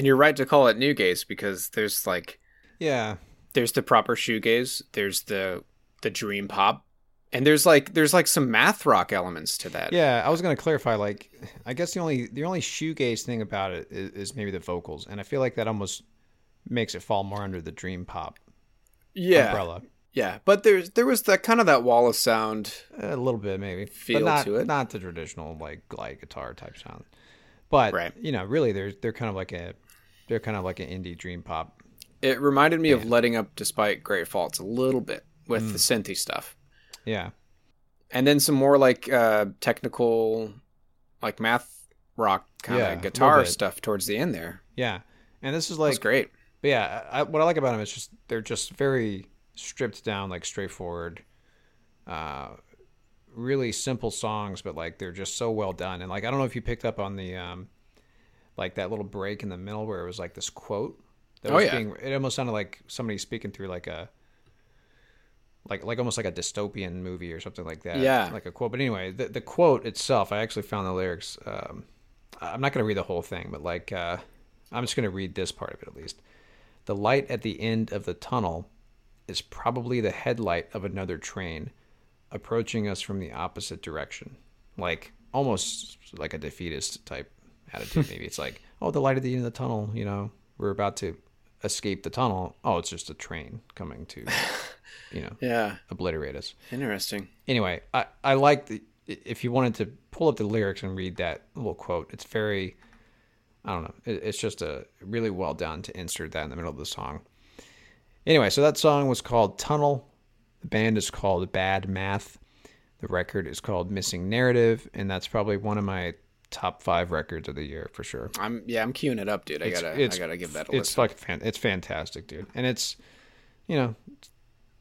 And you're right to call it new gaze because there's like Yeah. there's the proper shoegaze, there's the the dream pop, and there's like there's like some math rock elements to that. Yeah, I was gonna clarify. Like, I guess the only the only shoegaze thing about it is, is maybe the vocals, and I feel like that almost makes it fall more under the dream pop yeah, umbrella yeah. But there's there was that kind of that wall of sound. a little bit, maybe Feel but not to it. not the traditional like glide guitar type sound. But Right. you know, really, they're they're kind of like a they're kind of like an indie dream pop. It reminded me of letting up despite great faults a little bit with the synthy stuff, Yeah, and then some more like uh, technical, like math rock kind of guitar stuff towards the end there. yeah, and this is That's like great. But yeah, I, what I like about them is just they're just very stripped down, like straightforward, uh, really simple songs, but like they're just so well done. And like I don't know if you picked up on the um, like that little break in the middle where it was like this quote. That Oh, was yeah. being, it almost sounded like somebody speaking through like a like like almost like a dystopian movie or something like that. Yeah. like a quote. But anyway, the the quote itself, I actually found the lyrics. Um, I'm not going to read the whole thing, but like uh, I'm just going to read this part of it at least. The light at the end of the tunnel is probably the headlight of another train approaching us from the opposite direction. Like almost like a defeatist type attitude. Maybe it's like, oh, the light at the end of the tunnel, you know, we're about to escape the tunnel. Oh, it's just a train coming to, you know, Yeah, obliterate us. interesting. Anyway, I, I like the, if you wanted to pull up the lyrics and read that little quote, it's very, I don't know, it, it's just a really well done to insert that in the middle of the song. Anyway, so that song was called Tunnel. The band is called Bad Math. The record is called Missing Narrative, and that's probably one of my top five records of the year for sure. I'm yeah, I'm queuing it up, dude. I It's- gotta it's- I gotta give that a It's listen. fucking fan, it's fantastic, dude, and it's you know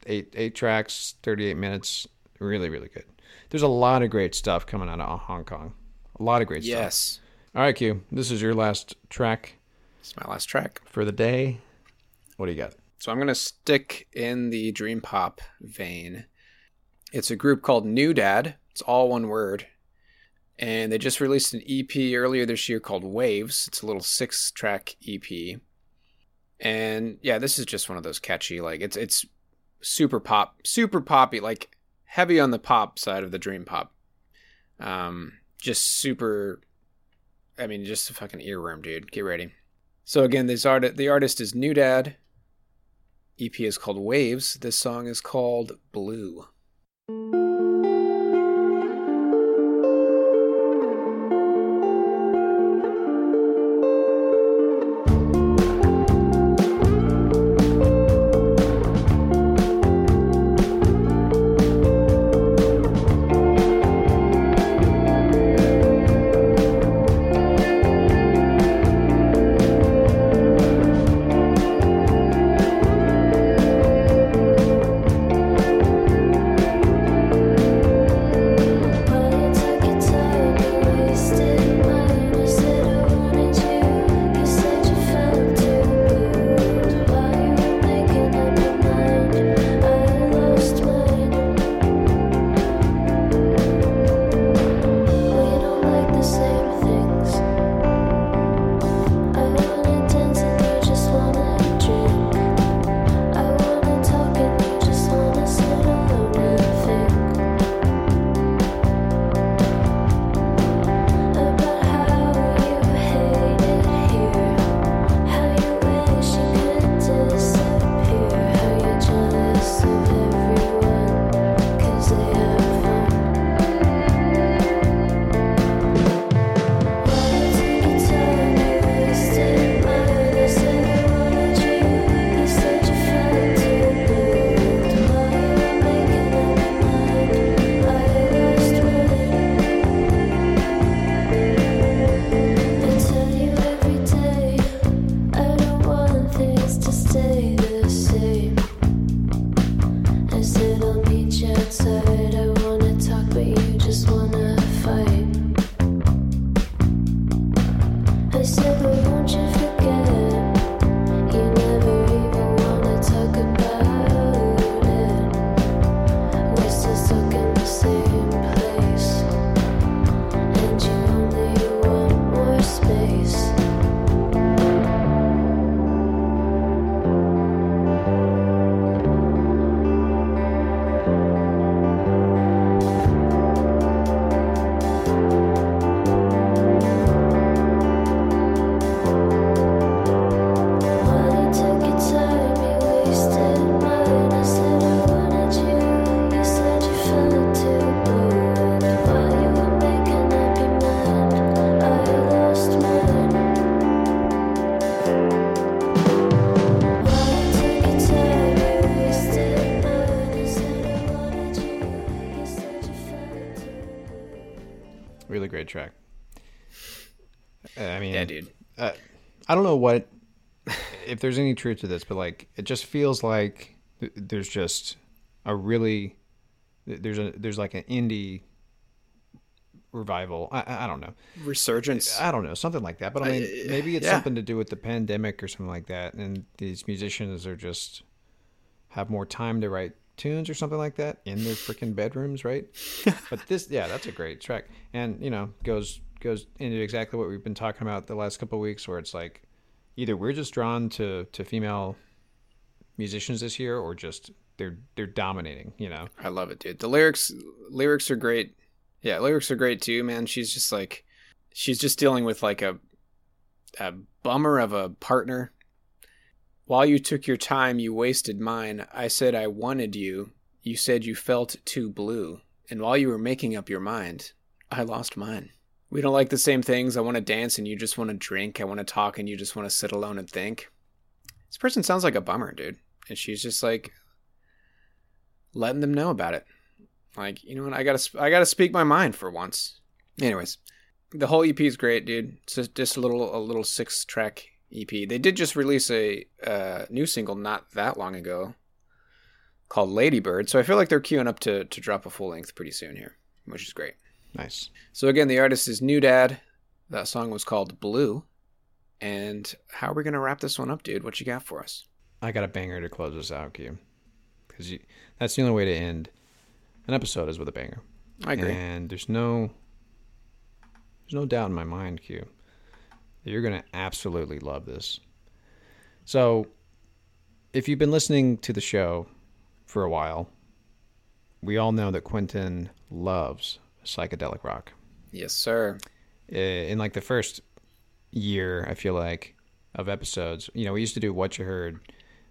eight eight tracks, thirty eight minutes, really really good. There's a lot of great stuff coming out of Hong Kong. A lot of great stuff. yes, All right, Q. This is your last track it's my last track. for the day. What do you got? So I'm gonna stick in the dream pop vein. It's a group called NewDad. It's all one word, and they just released an EP earlier this year called Waves. It's a little six-track EP, and yeah, this is just one of those catchy. Like it's it's super pop, super poppy, like heavy on the pop side of the dream pop. Um, just super. I mean, just a fucking earworm, dude. Get ready. So again, this art the artist is NewDad. EP is called Waves. This song is called Blue. There's any truth to this, but like it just feels like th- there's just a really there's a there's like an indie revival. I- I, don't know. Resurgence. I don't know, something like that. But I mean, I- maybe it's yeah. something to do with the pandemic or something like that. And these musicians are just have more time to write tunes or something like that in their freaking bedrooms, right? but this, yeah, that's a great track, and you know, goes goes into exactly what we've been talking about the last couple of weeks, where it's like either we're just drawn to to female musicians this year, or just they're they're dominating. You know, I love it, dude. The lyrics lyrics are great. Yeah, lyrics are great too, man. She's just like she's just dealing with like a a bummer of a partner. While you took your time, you wasted mine. I said I wanted you. You said you felt too blue. And while you were making up your mind, I lost mine. We don't like the same things. I want to dance and you just want to drink. I want to talk and you just want to sit alone and think. This person sounds like a bummer, dude. And she's just like letting them know about it. Like, you know what? I gotta, I gotta speak my mind for once. Anyways, the whole EP is great, dude. It's just, just a little, a little six track EP. They did just release a uh, new single not that long ago called Ladybird. So I feel like they're queuing up to to drop a full length pretty soon here, which is great. Nice. So again, the artist is NewDad. That song was called Blue. And how are we gonna wrap this one up, dude? What you got for us? I got a banger to close this out, Q. Because that's the only way to end an episode is with a banger. I agree. And there's no there's no doubt in my mind, Q. that You're gonna absolutely love this. So if you've been listening to the show for a while, we all know that Quentin loves psychedelic rock. Yes, sir. Uh, In like the first year, I feel like, of episodes, you know, we used to do what you heard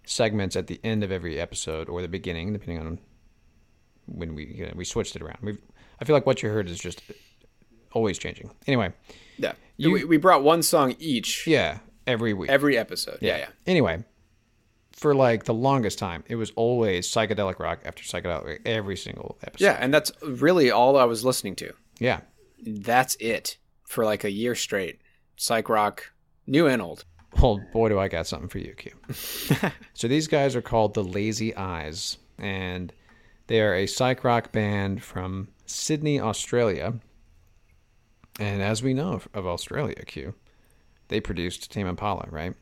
segments at the end of every episode or the beginning, depending on when we you know, we switched it around. We I feel like what you heard is just always changing. Anyway, Yeah. You- we, we brought one song each yeah, every week. every episode. Yeah, yeah. Anyway, for like the longest time, it was always psychedelic rock after psychedelic every single episode. Yeah, and that's really all I was listening to. Yeah. That's it for like a year straight. Psych rock, new and old. Well, boy, do I got something for you, Q. so these guys are called the Lazy Eyes, and they are a psych rock band from Sydney, Australia. And as we know of- of Australia, Q, they produced Tame Impala, right?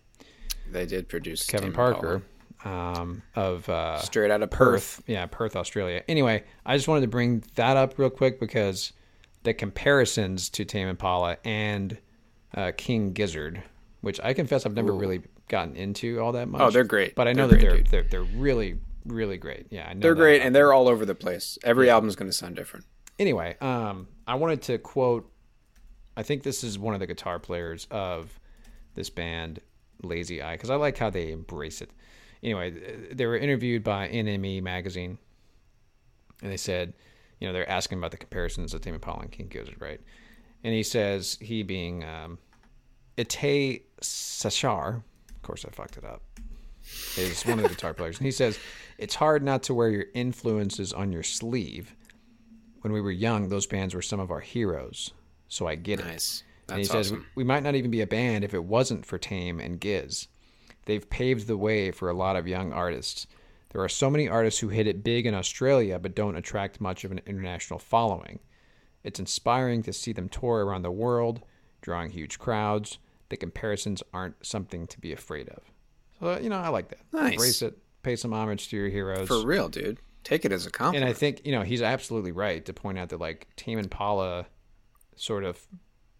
They did produce Kevin Parker um, of uh, straight out of Perth. Perth. Yeah, Perth, Australia. Anyway, I just wanted to bring that up real quick because the comparisons to Tame Impala and uh, King Gizzard, which I confess I've never really gotten into all that much. Oh, they're great. But I know They're that great, they're, they're they're really really great. Yeah, I know They're great and they're all over the place. Every album's going to sound different. anyway, um, I wanted to quote. I think this is one of the guitar players of this band, Lazy Eye, because I like how they embrace it. Anyway, they were interviewed by NME magazine, and they said, you know, they're asking about the comparisons that Tame Impala and King Gizzard, right? And he says, he being um, Itay Shachar, of course I fucked it up, is one of the guitar players, and he says, it's hard not to wear your influences on your sleeve when we were young, those bands were some of our heroes. So I get it. Nice. and he That's says, we, we might not even be a band if it wasn't for Tame and Giz. They've paved the way for a lot of young artists. There are so many artists who hit it big in Australia but don't attract much of an international following. It's inspiring to see them tour around the world, drawing huge crowds. The comparisons aren't something to be afraid of. So, uh, you know, I like that. Nice. Embrace it. Pay some homage to your heroes. For real, dude. Take it as a compliment. And. I think you know he's absolutely right to point out that like Tame Impala sort of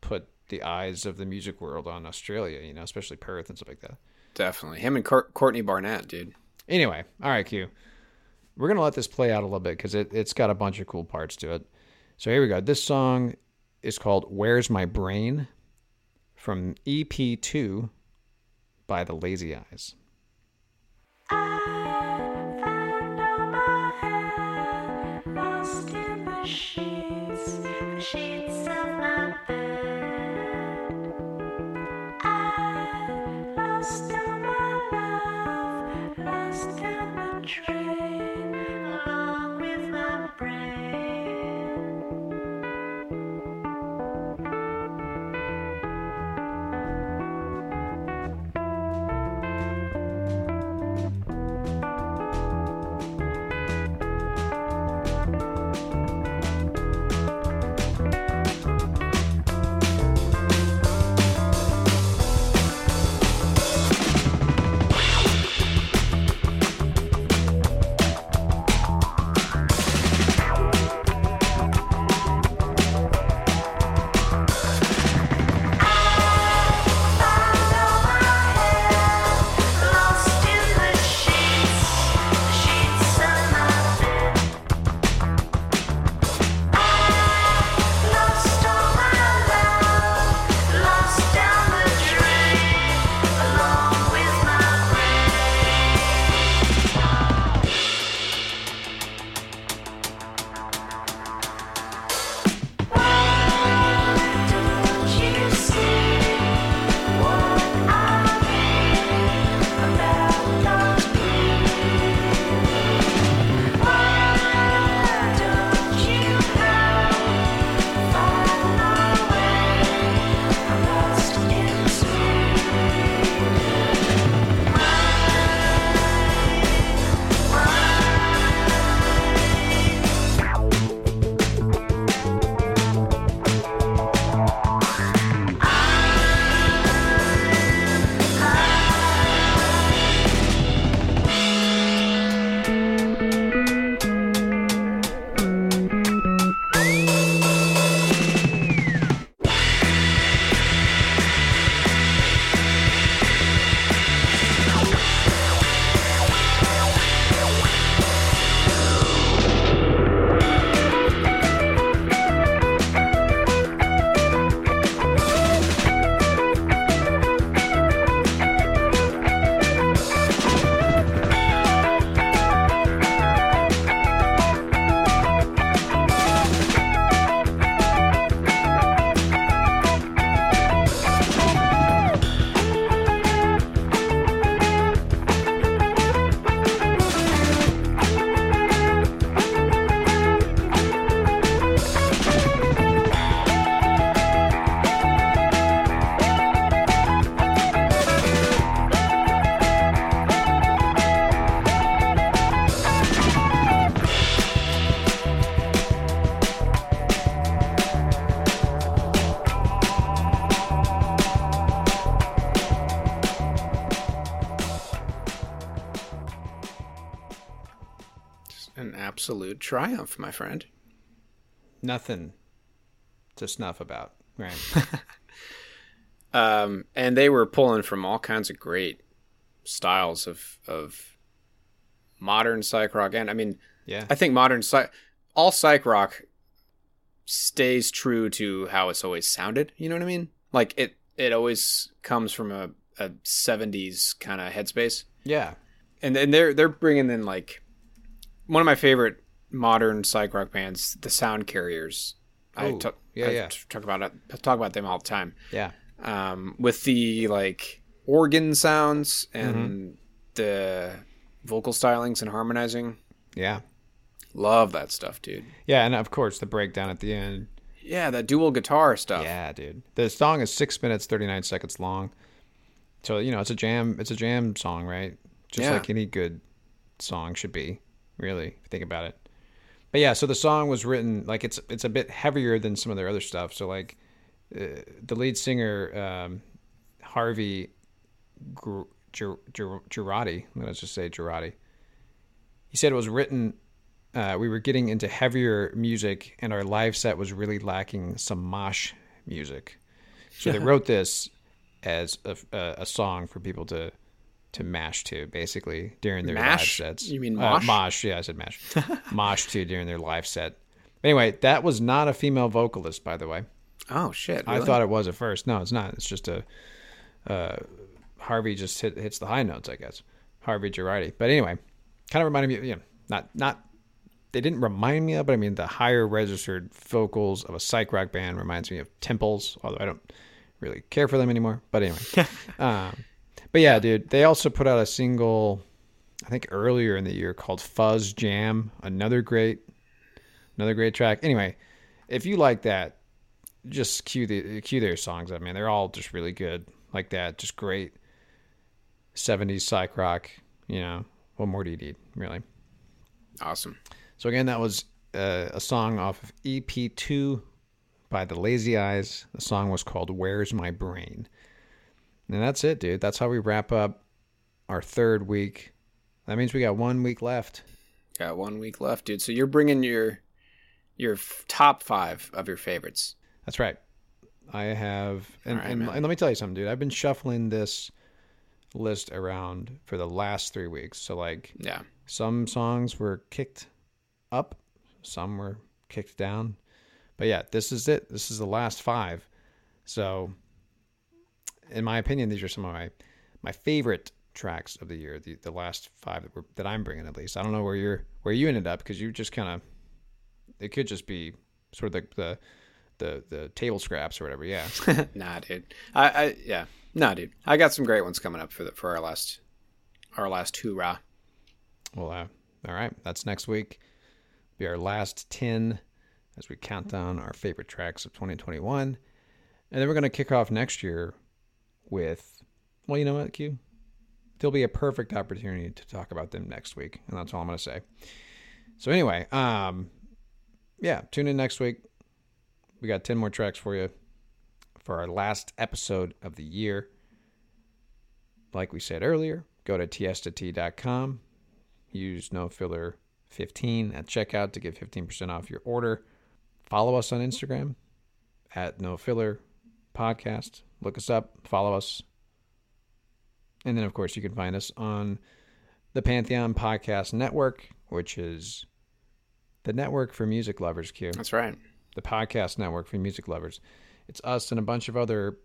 put the eyes of the music world on Australia, you know, especially Perth and stuff like that. Definitely. Him and Cour- Courtney Barnett, dude. Anyway, all right, Q. We're gonna let this play out a little bit because it, it's got a bunch of cool parts to it. So here we go. This song is called "Where's My Brain" from EP two by the Lazy Eyes. Triumph, my friend. Nothing to snuff about, right? Um, and they were pulling from all kinds of great styles of of modern psych rock, and I mean, Yeah. I think modern psych, all psych rock stays true to how it's always sounded. You know what I mean? Like it, it always comes from a, a '70s kind of headspace, yeah. and and they're they're bringing in like one of my favorite modern psych rock bands, the Soundcarriers. I Oh, talk, yeah, I yeah. talk about it, talk about them all the time Yeah. um, with the like organ sounds and Mm-hmm. the vocal stylings and harmonizing. Yeah. Love that stuff, dude. Yeah, and of course the breakdown at the end. Yeah, that dual guitar stuff. Yeah, dude. The song is six minutes thirty nine seconds long. So you know it's a jam. It's a jam song, right? Just Yeah. like any good song should be, really. If you think about it. But yeah, so the song was written like it's it's a bit heavier than some of their other stuff. So like uh, the lead singer um, Harvey Gr- Gir- Gir- Girardi, let's just say Girardi. He said it was written uh, we were getting into heavier music, and our live set was really lacking some mosh music. So they wrote this as a, a, a song for people to to mash to, basically during their Mash? live sets. You mean Uh, mosh? mosh, yeah, I said mash. mosh to during their live set. Anyway, that was not a female vocalist, by the way. Oh shit! I thought it was at first. No, it's not. It's just a uh, Harvey just hit, hits the high notes, I guess. Harvey Girardi. But anyway, kind of reminded me. You know, not not. They didn't remind me of, but I mean, the higher registered vocals of a psych rock band reminds me of Temples, although I don't really care for them anymore. But anyway, um, but yeah, dude, they also put out a single, I think earlier in the year called Fuzz Jam, another great, another great track. Anyway, if you like that, just cue the cue their songs up, man. They're all just really good like that. Just great 70s psych rock. You know, what more do you need, really? awesome. So again, that was uh, a song off of EP2 by the Lazy Eyes. The song was called "Where's My Brain," and that's it, dude. That's how we wrap up our third week. That means we got one week left. Got one week left, dude. So you're bringing your your f- top five of your favorites. That's right. I have, and, right, and, and let me tell you something, dude. I've been shuffling this list around for the last three weeks. So, like, Yeah. some songs were kicked up, some were kicked down. But yeah, this is it. This is the last five. So, in my opinion, these are some of my my favorite tracks of the year. The the last five that, were, that I'm bringing, at least. I don't know where you're where you ended up because you just kind of it could just be sort of the the the, the table scraps or whatever. Yeah. nah, dude. I, I yeah. Nah, dude. I got some great ones coming up for the for our last our last hoorah. Well, uh, all right. That's next week. Be our last 10 as we count down our favorite tracks of 2021. And then we're going to kick off next year with, well, you know what, Q? There'll be a perfect opportunity to talk about them next week. And that's all I'm going to say. So, anyway, um, yeah, tune in next week. We got 10 more tracks for you for our last episode of the year. Like we said earlier, go to tiestatea.com use no filler 15 at checkout to get 15% off your order follow us on instagram at no filler podcast look us up follow us and then of course you can find us on the pantheon podcast network which is the network for music lovers q That's right. the podcast network for music lovers. It's us and a bunch of other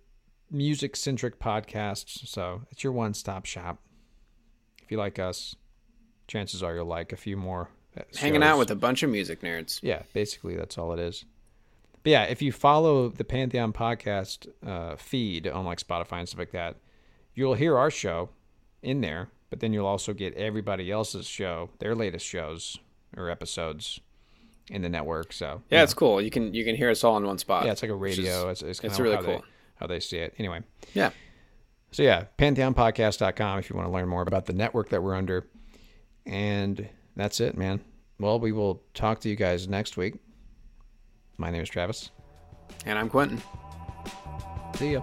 music centric podcasts. So it's your one stop shop. If you like us, chances are you'll like a few more. uh, Hanging out with a bunch of music nerds. Yeah, basically that's all it is. But yeah, if you follow the Pantheon podcast uh, feed on like Spotify and stuff like that, you'll hear our show in there, but then you'll also get everybody else's show, their latest shows or episodes in the network. So Yeah, it's cool. You can you can hear us all in one spot. yeah, it's like a which is- radio. it's it's, it's really how cool. They, how they see it. Anyway, Yeah. so yeah, pantheonpodcast.com if you want to learn more about the network that we're under. And that's it, man. Well, we will talk to you guys next week. My name is Travis. And I'm Quentin. See ya.